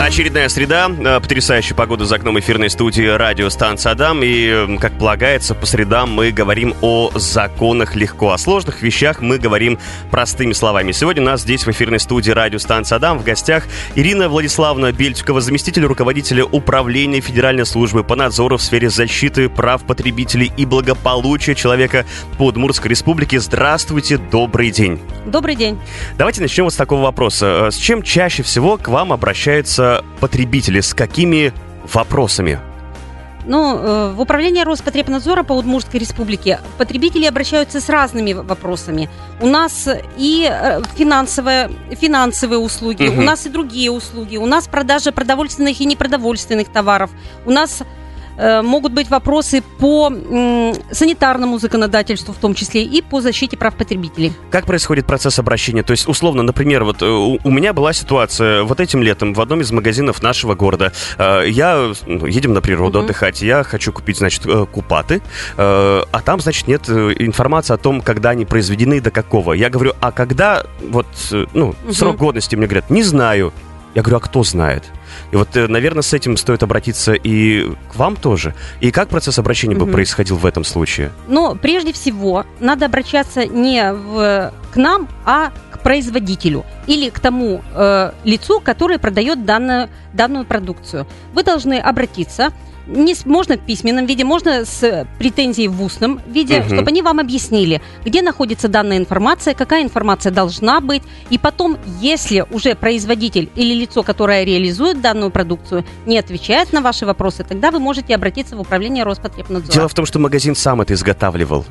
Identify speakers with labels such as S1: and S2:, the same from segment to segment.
S1: Очередная среда, э, потрясающая погода за окном эфирной студии радиостанции Адам. И, как полагается, по средам мы говорим о законах легко. О сложных вещах мы говорим простыми словами. Сегодня у нас здесь в эфирной студии радиостанции Адам в гостях Ирина Владиславовна Бельчикова, заместитель руководителя управления Федеральной службы по надзору в сфере защиты прав потребителей и благополучия человека по Удмуртской республике. Здравствуйте, добрый день.
S2: Добрый день.
S1: Давайте начнем вот с такого вопроса. Э, С чем чаще всего к вам обращаются потребители? С какими вопросами?
S2: Ну, э, в управлении Роспотребнадзора по Удмуртской республике потребители обращаются с разными вопросами. У нас и э, финансовые, финансовые услуги,
S1: Мгм.
S2: у нас и другие услуги, у нас продажа продовольственных и непродовольственных товаров, у нас могут быть вопросы по санитарному законодательству в том числе и по защите прав потребителей.
S1: Как происходит процесс обращения? То есть, условно, например, вот э, у, меня была ситуация вот этим летом в одном из магазинов нашего города. Э, Я, ну, едем на природу
S2: Мгм.
S1: отдыхать, я хочу купить, значит, э, купаты, э, а там, значит, нет э, информации о том, когда они произведены и до какого. Я говорю, а когда, вот, э, ну,
S2: Мгм.
S1: срок годности, мне говорят, не знаю. Я говорю, а кто знает? И вот, э, наверное, с этим стоит обратиться и к вам тоже. И как процесс обращения бы
S2: Мгм.
S1: происходил в этом случае?
S2: Но прежде всего надо обращаться не в, к нам, а к производителю или к тому э, лицу, которое продает данную, данную продукцию. Вы должны обратиться. Не можно в письменном виде, можно с претензией в устном виде,
S1: Мгм.
S2: чтобы они вам объяснили, где находится данная информация, какая информация должна быть. И потом, если уже производитель или лицо, которое реализует данную продукцию, не отвечает на ваши вопросы, тогда вы можете обратиться в управление Роспотребнадзора.
S1: Дело в том, что магазин сам это изготавливал.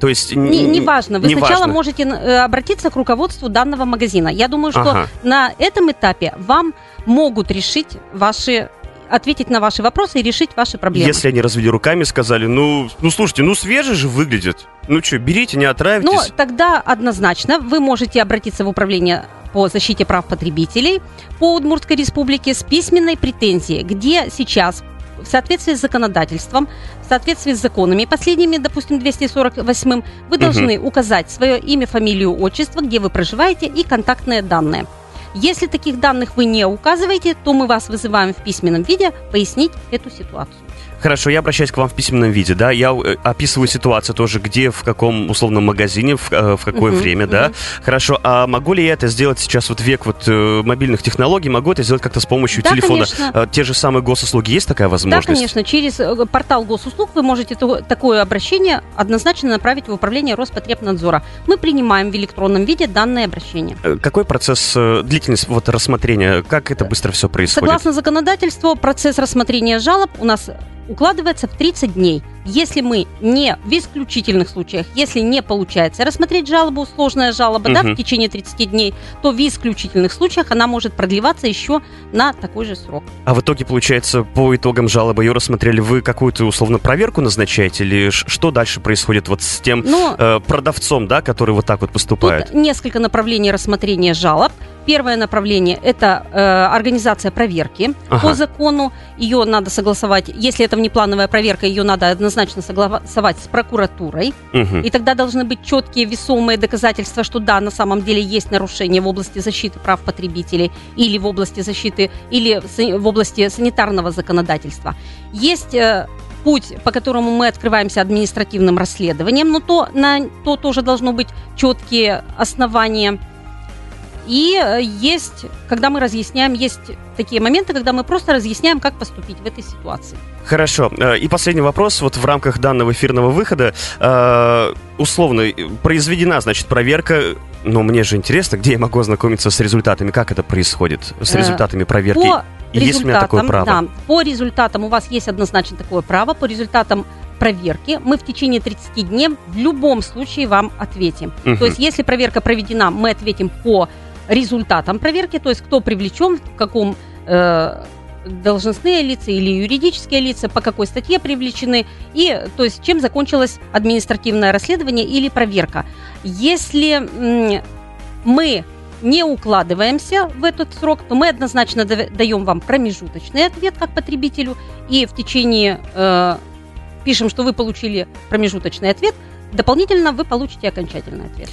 S1: То есть...
S2: Не, не важно. Вы
S1: не
S2: сначала
S1: важно.
S2: можете э, обратиться к руководству данного магазина. Я думаю, что
S1: Ага.
S2: на этом этапе вам могут решить ваши ответить на ваши вопросы и решить ваши проблемы.
S1: Если они развели руками, сказали, ну, ну слушайте, ну свежий же выглядит. Ну что, берите, не отравитесь.
S2: тогда однозначно вы можете обратиться в управление по защите прав потребителей по Удмуртской республике с письменной претензией, где сейчас в соответствии с законодательством, в соответствии с законами последними, допустим, 248, вы должны указать свое имя, фамилию, отчество, где вы проживаете и контактные данные. Если таких данных вы не указываете, то мы вас вызываем в письменном виде пояснить эту ситуацию.
S1: Хорошо, я обращаюсь к вам в письменном виде, да, я э, описываю ситуацию тоже, где, в каком условном магазине, в, э, в какое
S2: Мгм,
S1: время, да.
S2: мгм.
S1: Хорошо, а могу ли я это сделать сейчас вот век вот э, мобильных технологий, могу это сделать как-то с помощью
S2: Да,
S1: телефона?
S2: конечно.
S1: Те же самые госуслуги, есть такая
S2: Да,
S1: возможность?
S2: конечно, через портал госуслуг вы можете такое обращение однозначно направить в управление Роспотребнадзора. Мы принимаем в электронном виде данное обращение.
S1: Какой процесс, длительность вот рассмотрения, как это быстро все происходит?
S2: Согласно законодательству, процесс рассмотрения жалоб у нас укладывается в 30 дней. Если мы не в исключительных случаях, если не получается рассмотреть жалобу, сложная жалоба, да,
S1: Мгм.
S2: в течение 30 дней, то в исключительных случаях она может продлеваться еще на такой же срок.
S1: А в итоге, получается, по итогам жалобы ее рассмотрели, вы какую-то условно проверку назначаете или что дальше происходит вот с тем
S2: Но
S1: э, продавцом, да, который вот так вот поступает?
S2: Тут несколько направлений рассмотрения жалоб. Первое направление – это э, организация проверки
S1: Ага.
S2: по закону. Ее надо согласовать, если это внеплановая проверка, ее надо однозначно согласовать с прокуратурой.
S1: Мгм.
S2: И тогда должны быть четкие, весомые доказательства, что да, на самом деле есть нарушение в области защиты прав потребителей или в области защиты, или в области санитарного законодательства. Есть э, путь, по которому мы открываемся административным расследованием, но то, на то тоже должно быть четкие основания. И э, есть, когда мы разъясняем, есть такие моменты, когда мы просто разъясняем, как поступить в этой ситуации.
S1: Хорошо. Э, И последний вопрос. Вот в рамках данного эфирного выхода э, условно произведена, значит, проверка. Но мне же интересно, где я могу ознакомиться с результатами, как это происходит, с результатами проверки.
S2: По
S1: Есть у меня такое право?
S2: да, по результатам у вас есть однозначно такое право. По результатам проверки мы в течение 30 дней в любом случае вам ответим.
S1: Мгм.
S2: То есть, если проверка проведена, мы ответим по результатам проверки, то есть кто привлечен, в каком э, должностные лица или юридические лица, по какой статье привлечены, и то есть чем закончилось административное расследование или проверка. Если мы не укладываемся в этот срок, то мы однозначно даем вам промежуточный ответ как потребителю, и в течение э, пишем, что вы получили промежуточный ответ, дополнительно вы получите окончательный ответ.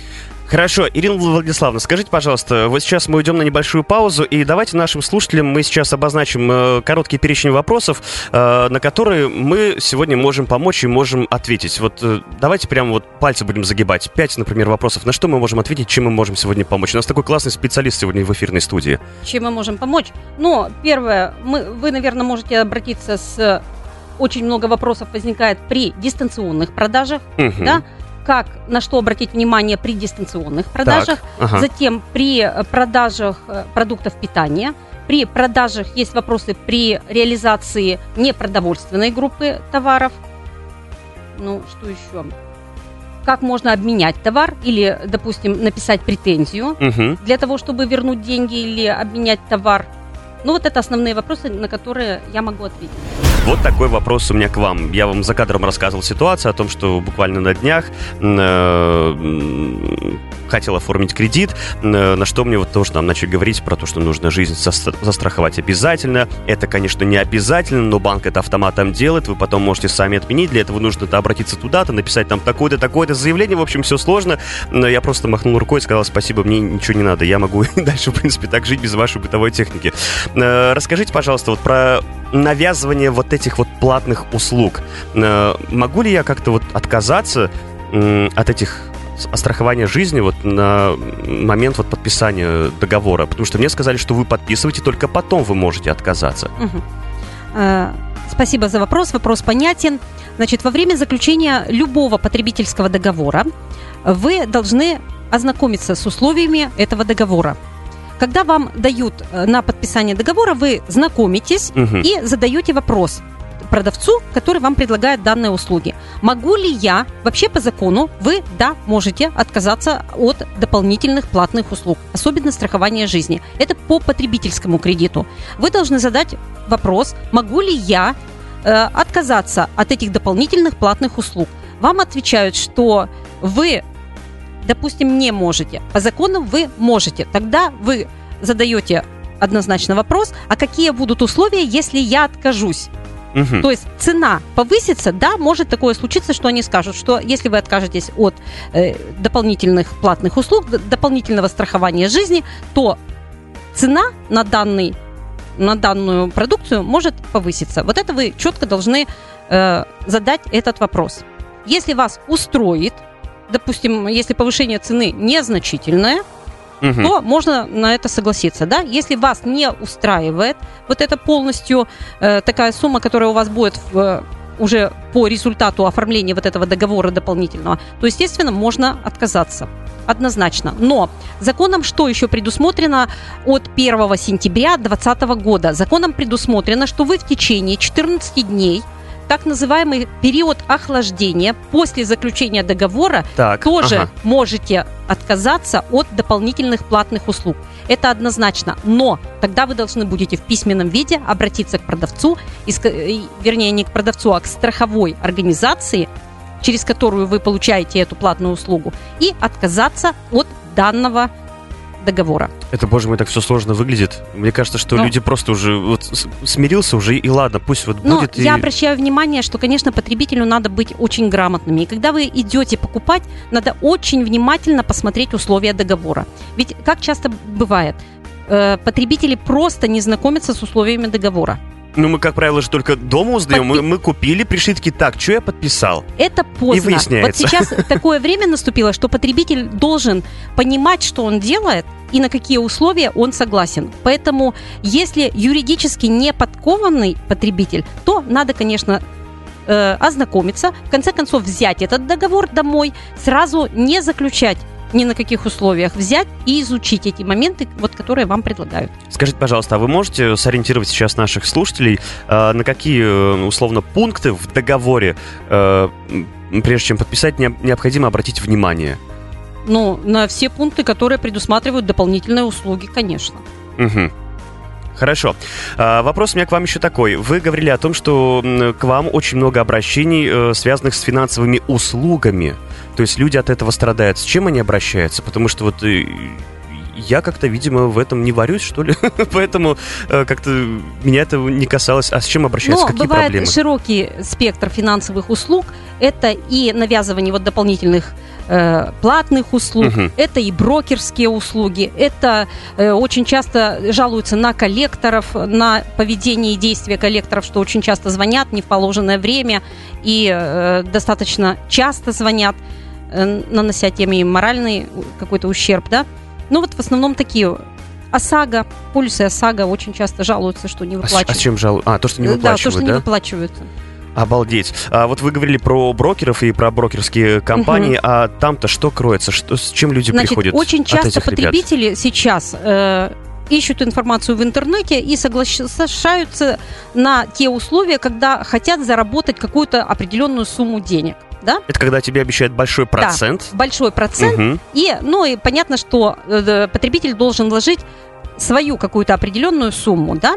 S1: Хорошо, Ирина Владиславовна, скажите, пожалуйста, вот сейчас мы уйдем на небольшую паузу, и давайте нашим слушателям мы сейчас обозначим э, короткий перечень вопросов, э, на которые мы сегодня можем помочь и можем ответить. Вот э, давайте прямо вот пальцы будем загибать. Пять, например, вопросов. На что мы можем ответить, чем мы можем сегодня помочь? У нас такой классный специалист сегодня в эфирной студии.
S2: Чем мы можем помочь? Ну, первое, мы, вы, наверное, можете обратиться с... Очень много вопросов возникает при дистанционных продажах,
S1: Мгм.
S2: да? Как, на что обратить внимание при дистанционных продажах,
S1: Так, ага.
S2: затем при э, продажах э, продуктов питания, при продажах есть вопросы при реализации непродовольственной группы товаров. Ну, что еще? Как можно обменять товар или, допустим, написать претензию
S1: Мгм.
S2: для того, чтобы вернуть деньги или обменять товар. Ну, вот это основные вопросы, на которые я могу ответить.
S1: Вот такой вопрос у меня к вам. Я вам за кадром рассказывал ситуацию о том, что буквально на днях э, хотел оформить кредит, э, на что мне вот тоже там начали говорить про то, что нужно жизнь зас- застраховать обязательно. Это, конечно, не обязательно, но банк это автоматом делает, вы потом можете сами отменить. Для этого нужно -то обратиться туда-то, написать там такое-то, такое-то заявление. В общем, все сложно. Но я просто махнул рукой и сказал, спасибо, мне ничего не надо. Я могу дальше, в принципе, так жить без вашей бытовой техники. Э, Расскажите, пожалуйста, вот про навязывание вот этих вот платных услуг. Э, Могу ли я как-то вот отказаться от этих страхования жизни вот на момент вот подписания договора? Потому что мне сказали, что вы подписываете, только потом вы можете отказаться.
S2: Э, Спасибо за вопрос. Вопрос понятен. Значит, во время заключения любого потребительского договора вы должны ознакомиться с условиями этого договора. Когда вам дают э, на подписание договора, вы знакомитесь
S1: Мгм.
S2: и задаете вопрос продавцу, который вам предлагает данные услуги. Могу ли я, вообще по закону, вы, да, можете отказаться от дополнительных платных услуг, особенно страхования жизни. Это по потребительскому кредиту. Вы должны задать вопрос, могу ли я э, отказаться от этих дополнительных платных услуг. Вам отвечают, что вы, допустим, не можете. По закону вы можете. Тогда вы задаете однозначно вопрос, а какие будут условия, если я откажусь?
S1: Мгм.
S2: То есть цена повысится, да, может такое случиться, что они скажут, что если вы откажетесь от э, дополнительных платных услуг, дополнительного страхования жизни, то цена на данный на данную продукцию может повыситься. Вот это вы четко должны э, задать этот вопрос. Если вас устроит, допустим, если повышение цены незначительное,
S1: Мгм.
S2: то можно на это согласиться, да? Если вас не устраивает вот это полностью э, такая сумма, которая у вас будет в, э, уже по результату оформления вот этого договора дополнительного, то, естественно, можно отказаться. Однозначно. Но законом что еще предусмотрено от 1 сентября 2020 года? Законом предусмотрено, что вы в течение 14 дней так называемый период охлаждения после заключения договора
S1: Так,
S2: тоже
S1: ага.
S2: можете отказаться от дополнительных платных услуг. Это однозначно. Но тогда вы должны будете в письменном виде обратиться к продавцу, вернее, не к продавцу, а к страховой организации, через которую вы получаете эту платную услугу, и отказаться от данного договора.
S1: Это, боже мой, так все сложно выглядит. Мне кажется, что
S2: Ну.
S1: люди просто уже вот смирился уже, и ладно, пусть вот
S2: Но
S1: будет.
S2: я
S1: и...
S2: обращаю внимание, что, конечно, потребителю надо быть очень грамотными. И когда вы идете покупать, надо очень внимательно посмотреть условия договора. Ведь как часто бывает, э, потребители просто не знакомятся с условиями договора.
S1: Ну, мы, как правило, же только дома узнаем. Мы,
S2: Подпи-
S1: мы купили, пришли такие, так, что я подписал?
S2: Это поздно.
S1: И выясняется.
S2: Вот сейчас такое время наступило, что потребитель должен понимать, что он делает и на какие условия он согласен. Поэтому, если юридически не подкованный потребитель, то надо, конечно, э, ознакомиться, в конце концов взять этот договор домой, сразу не заключать ни на каких условиях, взять и изучить эти моменты, вот, которые вам предлагают.
S1: Скажите, пожалуйста, а вы можете сориентировать сейчас наших слушателей, э, на какие, э, условно, пункты в договоре, э, прежде чем подписать, не- необходимо обратить внимание?
S2: Ну, на все пункты, которые предусматривают дополнительные услуги, конечно.
S1: Мгм. Хорошо. А, Вопрос у меня к вам еще такой. Вы говорили о том, что к вам очень много обращений, э, связанных с финансовыми услугами. То есть люди от этого страдают. С чем они обращаются? Потому что вот э, я как-то, видимо, в этом не варюсь, что ли. Поэтому э, как-то меня это не касалось. А с чем обращаются?
S2: Но
S1: Какие
S2: бывает
S1: проблемы?
S2: широкий спектр финансовых услуг. Это и навязывание вот дополнительных э, платных услуг,
S1: Мгм.
S2: это и брокерские услуги, это э, очень часто жалуются на коллекторов, на поведение и действия коллекторов, что очень часто звонят не в положенное время и э, достаточно часто звонят, э, нанося тем и моральный какой-то ущерб, да. Ну вот в основном такие ОСАГО, полисы ОСАГО очень часто жалуются, что не
S1: А а
S2: выплачивают.
S1: чем жалуют? А, то, что не
S2: Да, то,
S1: выплачивают,
S2: что
S1: да?
S2: не выплачиваются.
S1: Обалдеть. А вот вы говорили про брокеров и про брокерские компании, а там-то что кроется? Что, с чем люди
S2: Значит,
S1: приходят
S2: очень
S1: от
S2: часто
S1: этих ребят?
S2: потребители сейчас э, ищут информацию в интернете и соглашаются на те условия, когда хотят заработать какую-то определенную сумму денег. Да?
S1: Это когда тебе обещают большой процент.
S2: Большой процент.
S1: Мгм.
S2: И, ну и понятно, что э, потребитель должен вложить свою какую-то определенную сумму, да,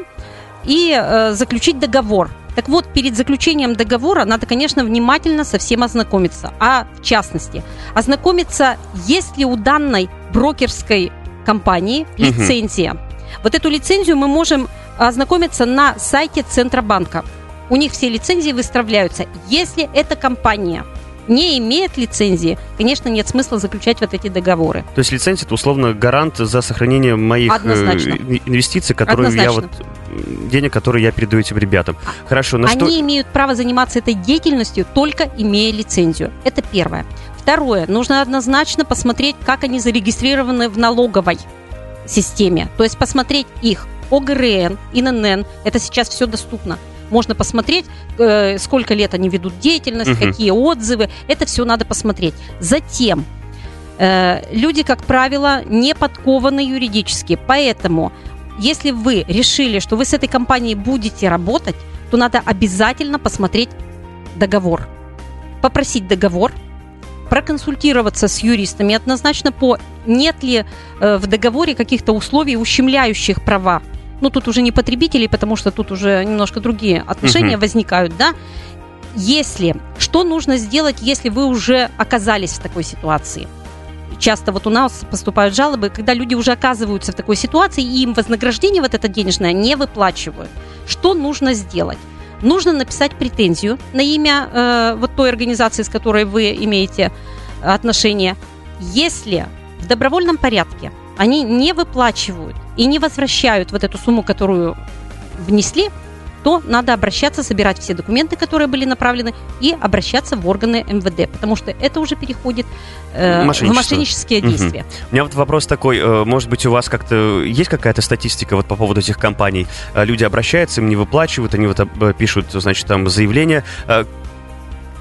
S2: и э, заключить договор. Так вот, перед заключением договора надо, конечно, внимательно со всем ознакомиться. А в частности, ознакомиться, есть ли у данной брокерской компании лицензия. Вот эту лицензию мы можем ознакомиться на сайте Центробанка. У них все лицензии выставляются. Если эта компания не имеет лицензии, конечно, нет смысла заключать вот эти договоры.
S1: То есть лицензия это условно гарант за сохранение моих э,
S2: Однозначно.
S1: ин- инвестиций, которые я вот
S2: Однозначно.
S1: денег, которые я передаю этим ребятам. Хорошо, на
S2: Они
S1: что?
S2: имеют право заниматься этой деятельностью, только имея лицензию. Это первое. Второе. Нужно однозначно посмотреть, как они зарегистрированы в налоговой системе. То есть посмотреть их ОГРН, ИНН. Это сейчас все доступно. Можно посмотреть, э, сколько лет они ведут деятельность,
S1: Мгм.
S2: какие отзывы. Это все надо посмотреть. Затем э, люди, как правило, не подкованы юридически. Поэтому, если вы решили, что вы с этой компанией будете работать, то надо обязательно посмотреть договор. Попросить договор, проконсультироваться с юристами однозначно по нет ли э, в договоре каких-то условий, ущемляющих права. Ну, тут уже не потребителей, потому что тут уже немножко другие отношения
S1: Мгм.
S2: возникают, да. Если, что нужно сделать, если вы уже оказались в такой ситуации? Часто вот у нас поступают жалобы, когда люди уже оказываются в такой ситуации, и им вознаграждение вот это денежное не выплачивают. Что нужно сделать? Нужно написать претензию на имя э, вот той организации, с которой вы имеете отношение. Если в добровольном порядке они не выплачивают и не возвращают вот эту сумму, которую внесли, то надо обращаться, собирать все документы, которые были направлены, и обращаться в органы МВД, потому что это уже переходит э, в мошеннические действия.
S1: У меня вот вопрос такой, э, может быть, у вас как-то есть какая-то статистика вот по поводу этих компаний? Э, Люди обращаются, им не выплачивают, они вот э, пишут, значит, там заявление.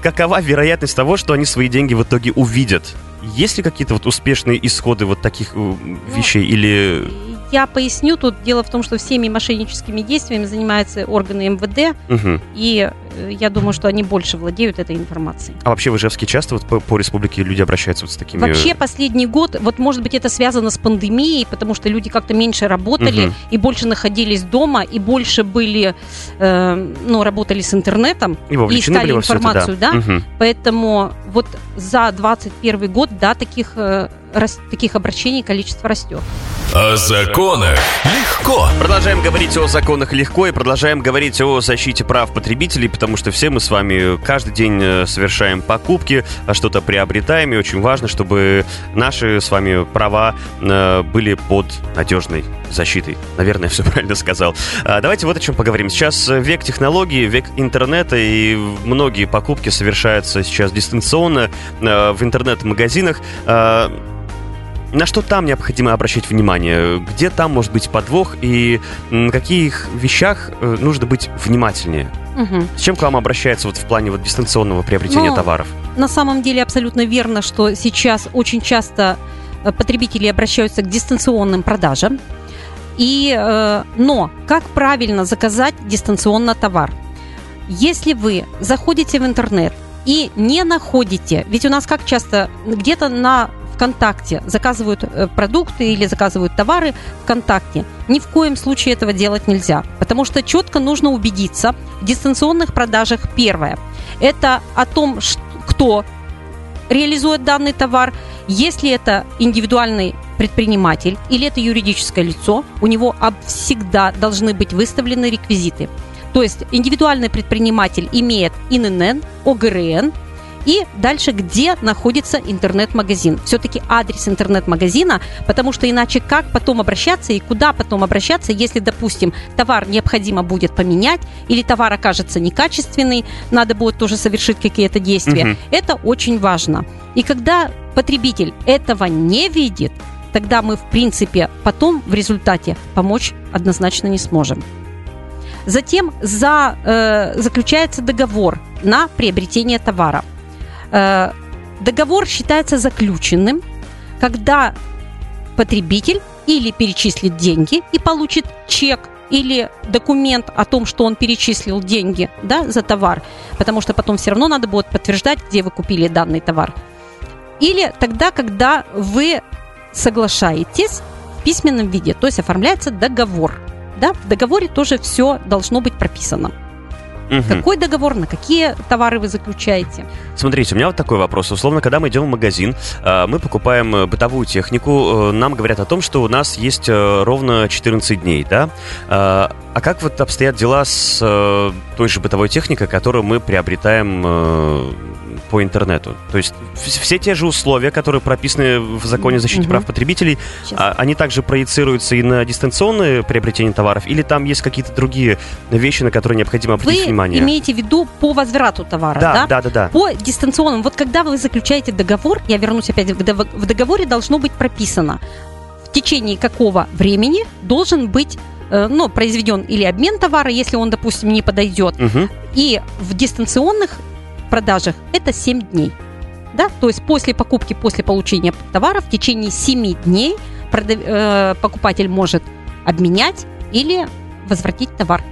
S1: Какова вероятность того, что они свои деньги в итоге увидят? Есть ли какие-то вот успешные исходы вот таких э, вещей или...
S2: Я поясню, тут дело в том, что всеми мошенническими действиями занимаются органы МВД,
S1: Мгм.
S2: и я думаю, что они больше владеют этой информацией.
S1: А вообще в Ижевске часто вот по, по республике люди обращаются вот с такими...
S2: Вообще последний год, вот может быть это связано с пандемией, потому что люди как-то меньше работали
S1: Мгм.
S2: и больше находились дома, и больше были, э, ну, работали с интернетом,
S1: И вовлечены
S2: искали
S1: были во всё это,
S2: информацию, да?
S1: Мгм.
S2: поэтому вот за 21 год, да, таких, э, рас- таких обращений количество растет.
S3: О законах легко.
S1: Продолжаем говорить о законах легко и продолжаем говорить о защите прав потребителей, потому что все мы с вами каждый день э, совершаем покупки, а что-то приобретаем, и очень важно, чтобы наши с вами права э, были под надежной защитой. Наверное, все правильно сказал. А, Давайте вот о чем поговорим. Сейчас э, век технологий, век интернета, и многие покупки совершаются сейчас дистанционно э, в интернет-магазинах. А, На что там необходимо обращать внимание? Где там может быть подвох и на каких вещах э, нужно быть внимательнее?
S2: Мгм.
S1: С чем к вам обращается вот в плане вот дистанционного приобретения
S2: Ну,
S1: товаров?
S2: На самом деле абсолютно верно, что сейчас очень часто э, потребители обращаются к дистанционным продажам. И, э, но как правильно заказать дистанционно товар? Если вы заходите в интернет и не находите, ведь у нас как часто где-то на ВКонтакте заказывают э, продукты или заказывают товары ВКонтакте. Ни в коем случае этого делать нельзя, потому что четко нужно убедиться в дистанционных продажах. Первое – это о том, кто реализует данный товар, Если это индивидуальный предприниматель или это юридическое лицо, у него всегда должны быть выставлены реквизиты. То есть индивидуальный предприниматель имеет ИНН, ОГРН, и дальше, где находится интернет-магазин. Все-таки адрес интернет-магазина, потому что иначе как потом обращаться и куда потом обращаться, если, допустим, товар необходимо будет поменять или товар окажется некачественный, надо будет тоже совершить какие-то действия. Угу. Это очень важно. И когда потребитель этого не видит, тогда мы, в принципе, потом в результате помочь однозначно не сможем. Затем за, э, заключается договор на приобретение товара. Э, договор считается заключенным, когда потребитель или перечислит деньги и получит чек или документ о том, что он перечислил деньги да, за товар, потому что потом все равно надо будет подтверждать, где вы купили данный товар. Или тогда, когда вы соглашаетесь в письменном виде, то есть оформляется договор. Да, в договоре тоже все должно быть прописано. Угу. Какой договор, на какие товары вы заключаете?
S1: Смотрите, у меня вот такой вопрос. Условно, когда мы идем в магазин, э, мы покупаем э, бытовую технику, э, нам говорят о том, что у нас есть ровно 14 дней, да? А как вот обстоят дела с той же бытовой техникой, которую мы приобретаем по интернету. То есть все те же условия, которые прописаны в законе о защите угу. прав потребителей, а, они также проецируются и на дистанционное приобретение товаров, или там есть какие-то другие вещи, на которые необходимо обратить
S2: вы
S1: внимание?
S2: Вы имеете в виду по возврату товара,
S1: да? Да, да, да. да.
S2: По дистанционному. Вот когда вы заключаете договор, я вернусь опять, в договоре должно быть прописано, в течение какого времени должен быть э, ну, произведен или обмен товара, если он, допустим, не подойдет. Угу. И в дистанционных продажах это 7 дней. Да? То есть после покупки, после получения товара в течение 7 дней продав... э, покупатель может обменять или возвратить товар.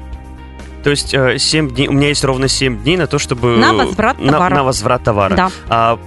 S1: То есть 7 э, дней, у меня есть ровно 7 дней на то, чтобы...
S2: На возврат товара.
S1: На, на возврат товара.
S2: Да.
S1: А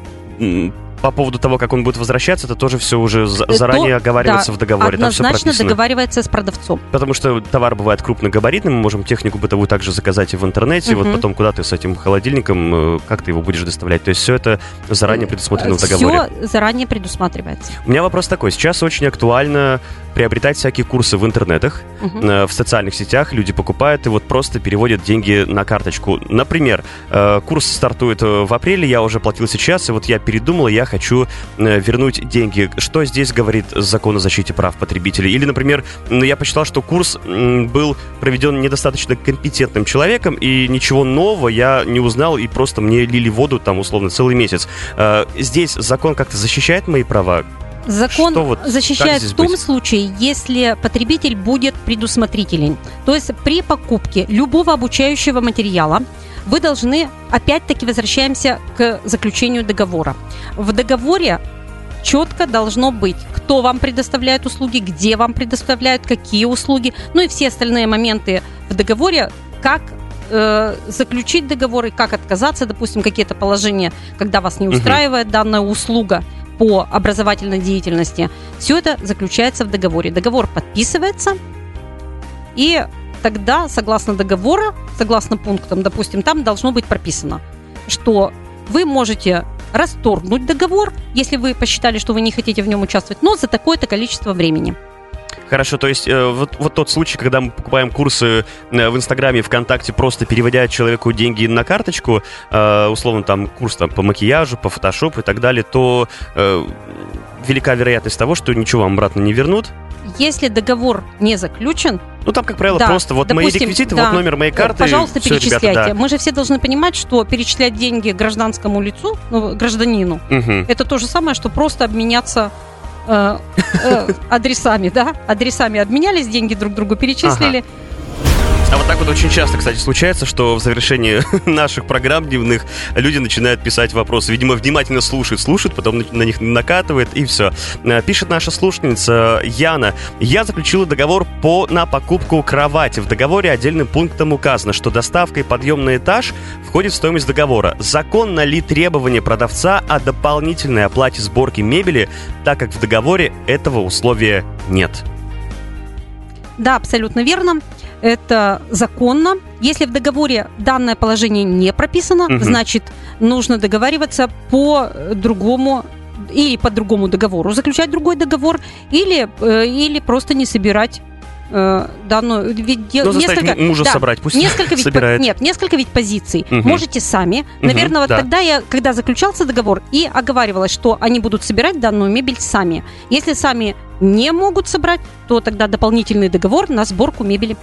S1: по поводу того, как он будет возвращаться, это тоже все уже заранее То, оговаривается
S2: да,
S1: в договоре.
S2: Однозначно договаривается с продавцом.
S1: Потому что товар бывает крупногабаритным, мы можем технику бытовую также заказать и в интернете, угу. вот потом куда ты с этим холодильником, э, как ты его будешь доставлять. То есть все это заранее предусмотрено в договоре.
S2: Все заранее предусматривается.
S1: У меня вопрос такой. Сейчас очень актуально приобретать всякие курсы в интернетах, угу. в социальных сетях. Люди покупают и вот просто переводят деньги на карточку. Например, э, курс стартует в апреле, я уже платил сейчас, и вот я передумал, я хочу вернуть деньги. Что здесь говорит закон о защите прав потребителей? Или, например, я посчитал, что курс был проведен недостаточно компетентным человеком, и ничего нового я не узнал, и просто мне лили воду там условно целый месяц. Здесь закон как-то защищает мои права?
S2: Закон вот, защищает в том быть? случае, если потребитель будет предусмотрителен. То есть при покупке любого обучающего материала вы должны, опять-таки возвращаемся к заключению договора. В договоре четко должно быть, кто вам предоставляет услуги, где вам предоставляют, какие услуги, ну и все остальные моменты в договоре, как э, заключить договор и как отказаться, допустим, какие-то положения, когда вас не устраивает данная услуга по образовательной деятельности. Все это заключается в договоре. Договор подписывается, и тогда, согласно договора, согласно пунктам, допустим, там должно быть прописано, что вы можете расторгнуть договор, если вы посчитали, что вы не хотите в нем участвовать, но за такое-то количество времени.
S1: Хорошо, то есть э, вот, вот тот случай, когда мы покупаем курсы э, в Инстаграме, ВКонтакте, просто переводя человеку деньги на карточку, э, условно там курс там, по макияжу, по фотошопу и так далее, то э, велика вероятность того, что ничего вам обратно не вернут.
S2: Если договор не заключен,
S1: ну, там, как правило, да, просто вот допустим, мои реквизиты, да, вот номер моей карты.
S2: Пожалуйста, все, перечисляйте. Ребята, да. Мы же все должны понимать, что перечислять деньги гражданскому лицу, ну, гражданину, угу. это то же самое, что просто обменяться э, э, адресами, да? Адресами обменялись, деньги друг другу перечислили. Ага.
S1: А вот так вот очень часто, кстати, случается, что в завершении наших программ дневных люди начинают писать вопросы. Видимо, внимательно слушают, слушают, потом на них накатывает и все. Э, пишет наша слушательница Яна. Я заключила договор по, на покупку кровати. В договоре отдельным пунктом указано, что доставка и подъем на этаж входит в стоимость договора. Законно ли требование продавца о дополнительной оплате сборки мебели, так как в договоре этого условия нет?
S2: Да, абсолютно верно это законно. Если в договоре данное положение не прописано, угу. значит, нужно договариваться по другому или по другому договору заключать другой договор, или, э, или просто не собирать э, данную ведь
S1: ну, несколько мужа да, собрать пусть
S2: несколько ведь собирает. нет несколько ведь позиций угу. можете сами угу, наверное вот да. тогда я когда заключался договор и оговаривалось что они будут собирать данную мебель сами если сами не могут собрать то тогда дополнительный договор на сборку мебели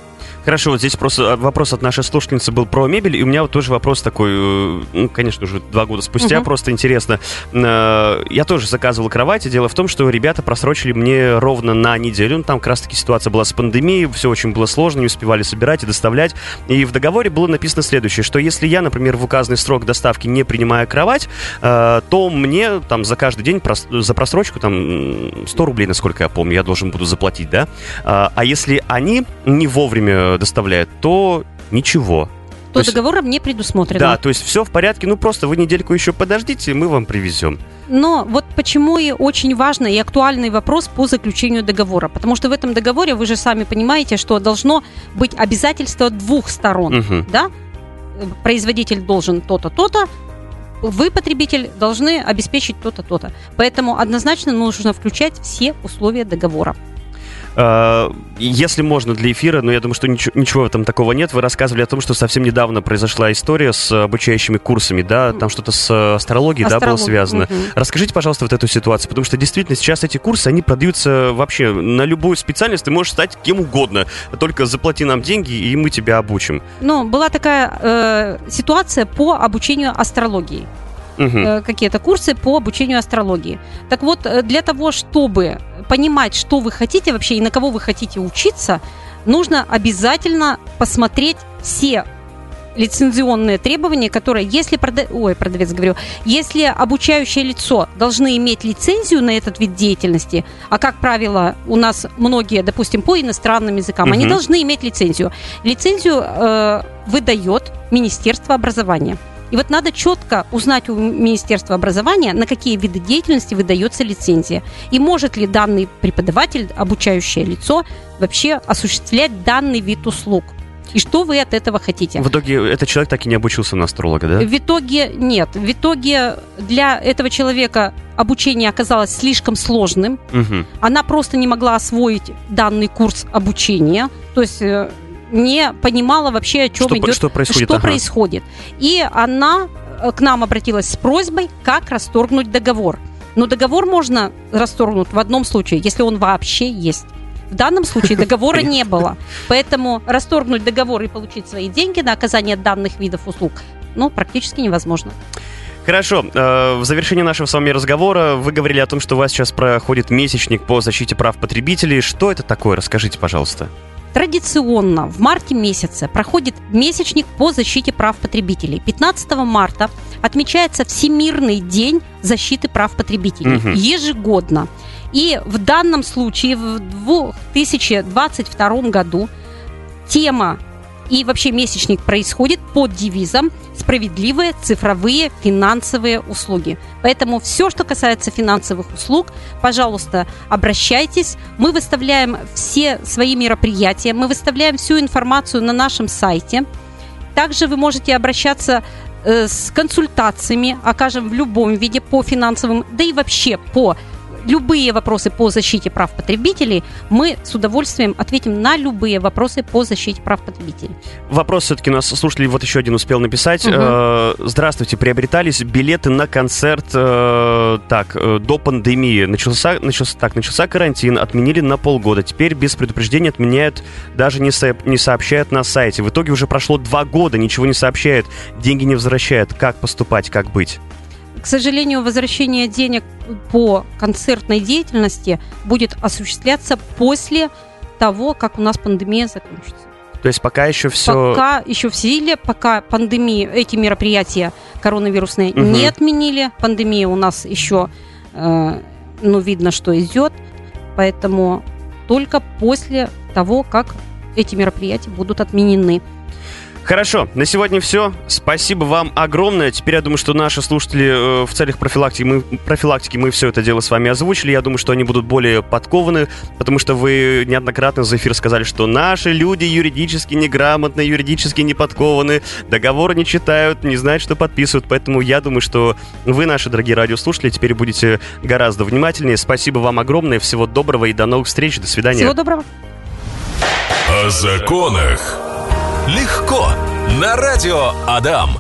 S1: Хорошо, вот здесь просто вопрос от нашей слушательницы был про мебель, и у меня вот тоже вопрос такой, э, ну, конечно, уже два года спустя, угу. просто интересно. Э, я тоже заказывал кровать, и дело в том, что ребята просрочили мне ровно на неделю, ну, там как раз-таки ситуация была с пандемией, все очень было сложно, не успевали собирать и доставлять, и в договоре было написано следующее, что если я, например, в указанный срок доставки не принимаю кровать, э, то мне там за каждый день за просрочку там 100 рублей, насколько я помню, я должен буду заплатить, да? А если они не вовремя доставляет, то ничего.
S2: То, то есть, договором не предусмотрено.
S1: Да, то есть все в порядке, ну просто вы недельку еще подождите, мы вам привезем.
S2: Но вот почему и очень важный и актуальный вопрос по заключению договора. Потому что в этом договоре вы же сами понимаете, что должно быть обязательство двух сторон. Угу. Да? Производитель должен то-то, то-то, вы, потребитель, должны обеспечить то-то, то-то. Поэтому однозначно нужно включать все условия договора.
S1: Э, если можно для эфира, но я думаю, что ничего, ничего этом такого нет. Вы рассказывали о том, что совсем недавно произошла история с обучающими курсами, да, там что-то с э, астрологией, Астролог. да, было связано. Угу. Расскажите, пожалуйста, вот эту ситуацию, потому что действительно сейчас эти курсы, они продаются вообще на любую специальность, ты можешь стать кем угодно, только заплати нам деньги, и мы тебя обучим.
S2: Ну, была такая э, ситуация по обучению астрологии. Угу. Какие-то курсы по обучению астрологии. Так вот, для того, чтобы понимать, что вы хотите вообще и на кого вы хотите учиться, нужно обязательно посмотреть все лицензионные требования, которые, если прода... Ой, продавец говорю, если обучающее лицо должны иметь лицензию на этот вид деятельности, а как правило у нас многие, допустим, по иностранным языкам, угу. они должны иметь лицензию. Лицензию э, выдает Министерство образования. И вот надо четко узнать у Министерства образования, на какие виды деятельности выдается лицензия. И может ли данный преподаватель, обучающее лицо, вообще осуществлять данный вид услуг. И что вы от этого хотите?
S1: В итоге этот человек так и не обучился на астролога, да?
S2: В итоге нет. В итоге для этого человека обучение оказалось слишком сложным. Угу. Она просто не могла освоить данный курс обучения. То есть э, не понимала вообще, о чем что, идет,
S1: что происходит.
S2: Что ага. происходит. И она э, к нам обратилась с просьбой, как расторгнуть договор. Но договор можно расторгнуть в одном случае, если он вообще есть. В данном случае договора не было. Поэтому расторгнуть договор и получить свои деньги на оказание данных видов услуг ну, практически невозможно.
S1: Хорошо, э, в завершении нашего с вами разговора вы говорили о том, что у вас сейчас проходит месячник по защите прав потребителей. Что это такое? Расскажите, пожалуйста.
S2: Традиционно в марте месяце проходит месячник по защите прав потребителей. 15 марта отмечается Всемирный день защиты прав потребителей угу. ежегодно. И в данном случае в 2022 году тема и вообще месячник происходит под девизом «Справедливые цифровые финансовые услуги». Поэтому все, что касается финансовых услуг, пожалуйста, обращайтесь. Мы выставляем все свои мероприятия, мы выставляем всю информацию на нашем сайте. Также вы можете обращаться э, с консультациями, окажем в любом виде по финансовым, да и вообще по любые вопросы по защите прав потребителей, мы с удовольствием ответим на любые вопросы по защите прав потребителей.
S1: Вопрос все-таки нас слушатель вот еще один успел написать. Угу. Здравствуйте, приобретались билеты на концерт э, так, э, до пандемии. Начался, начался, так, начался карантин, отменили на полгода. Теперь без предупреждения отменяют, даже не, со, не сообщают на сайте. В итоге уже прошло два года, ничего не сообщают, деньги не возвращают. Как поступать, как быть?
S2: К сожалению, возвращение денег по концертной деятельности будет осуществляться после того, как у нас пандемия закончится.
S1: То есть пока еще все...
S2: Пока еще в силе, пока пандемии, эти мероприятия коронавирусные угу. не отменили, пандемия у нас еще, э, ну, видно, что идет, поэтому только после того, как эти мероприятия будут отменены.
S1: Хорошо, на сегодня все. Спасибо вам огромное. Теперь я думаю, что наши слушатели э, в целях профилактики мы, профилактики мы все это дело с вами озвучили. Я думаю, что они будут более подкованы, потому что вы неоднократно за эфир сказали, что наши люди юридически неграмотны, юридически не подкованы, договоры не читают, не знают, что подписывают. Поэтому я думаю, что вы, наши дорогие радиослушатели, теперь будете гораздо внимательнее. Спасибо вам огромное. Всего доброго и до новых встреч. До свидания.
S2: Всего доброго.
S3: О законах. Легко. На радио Адам.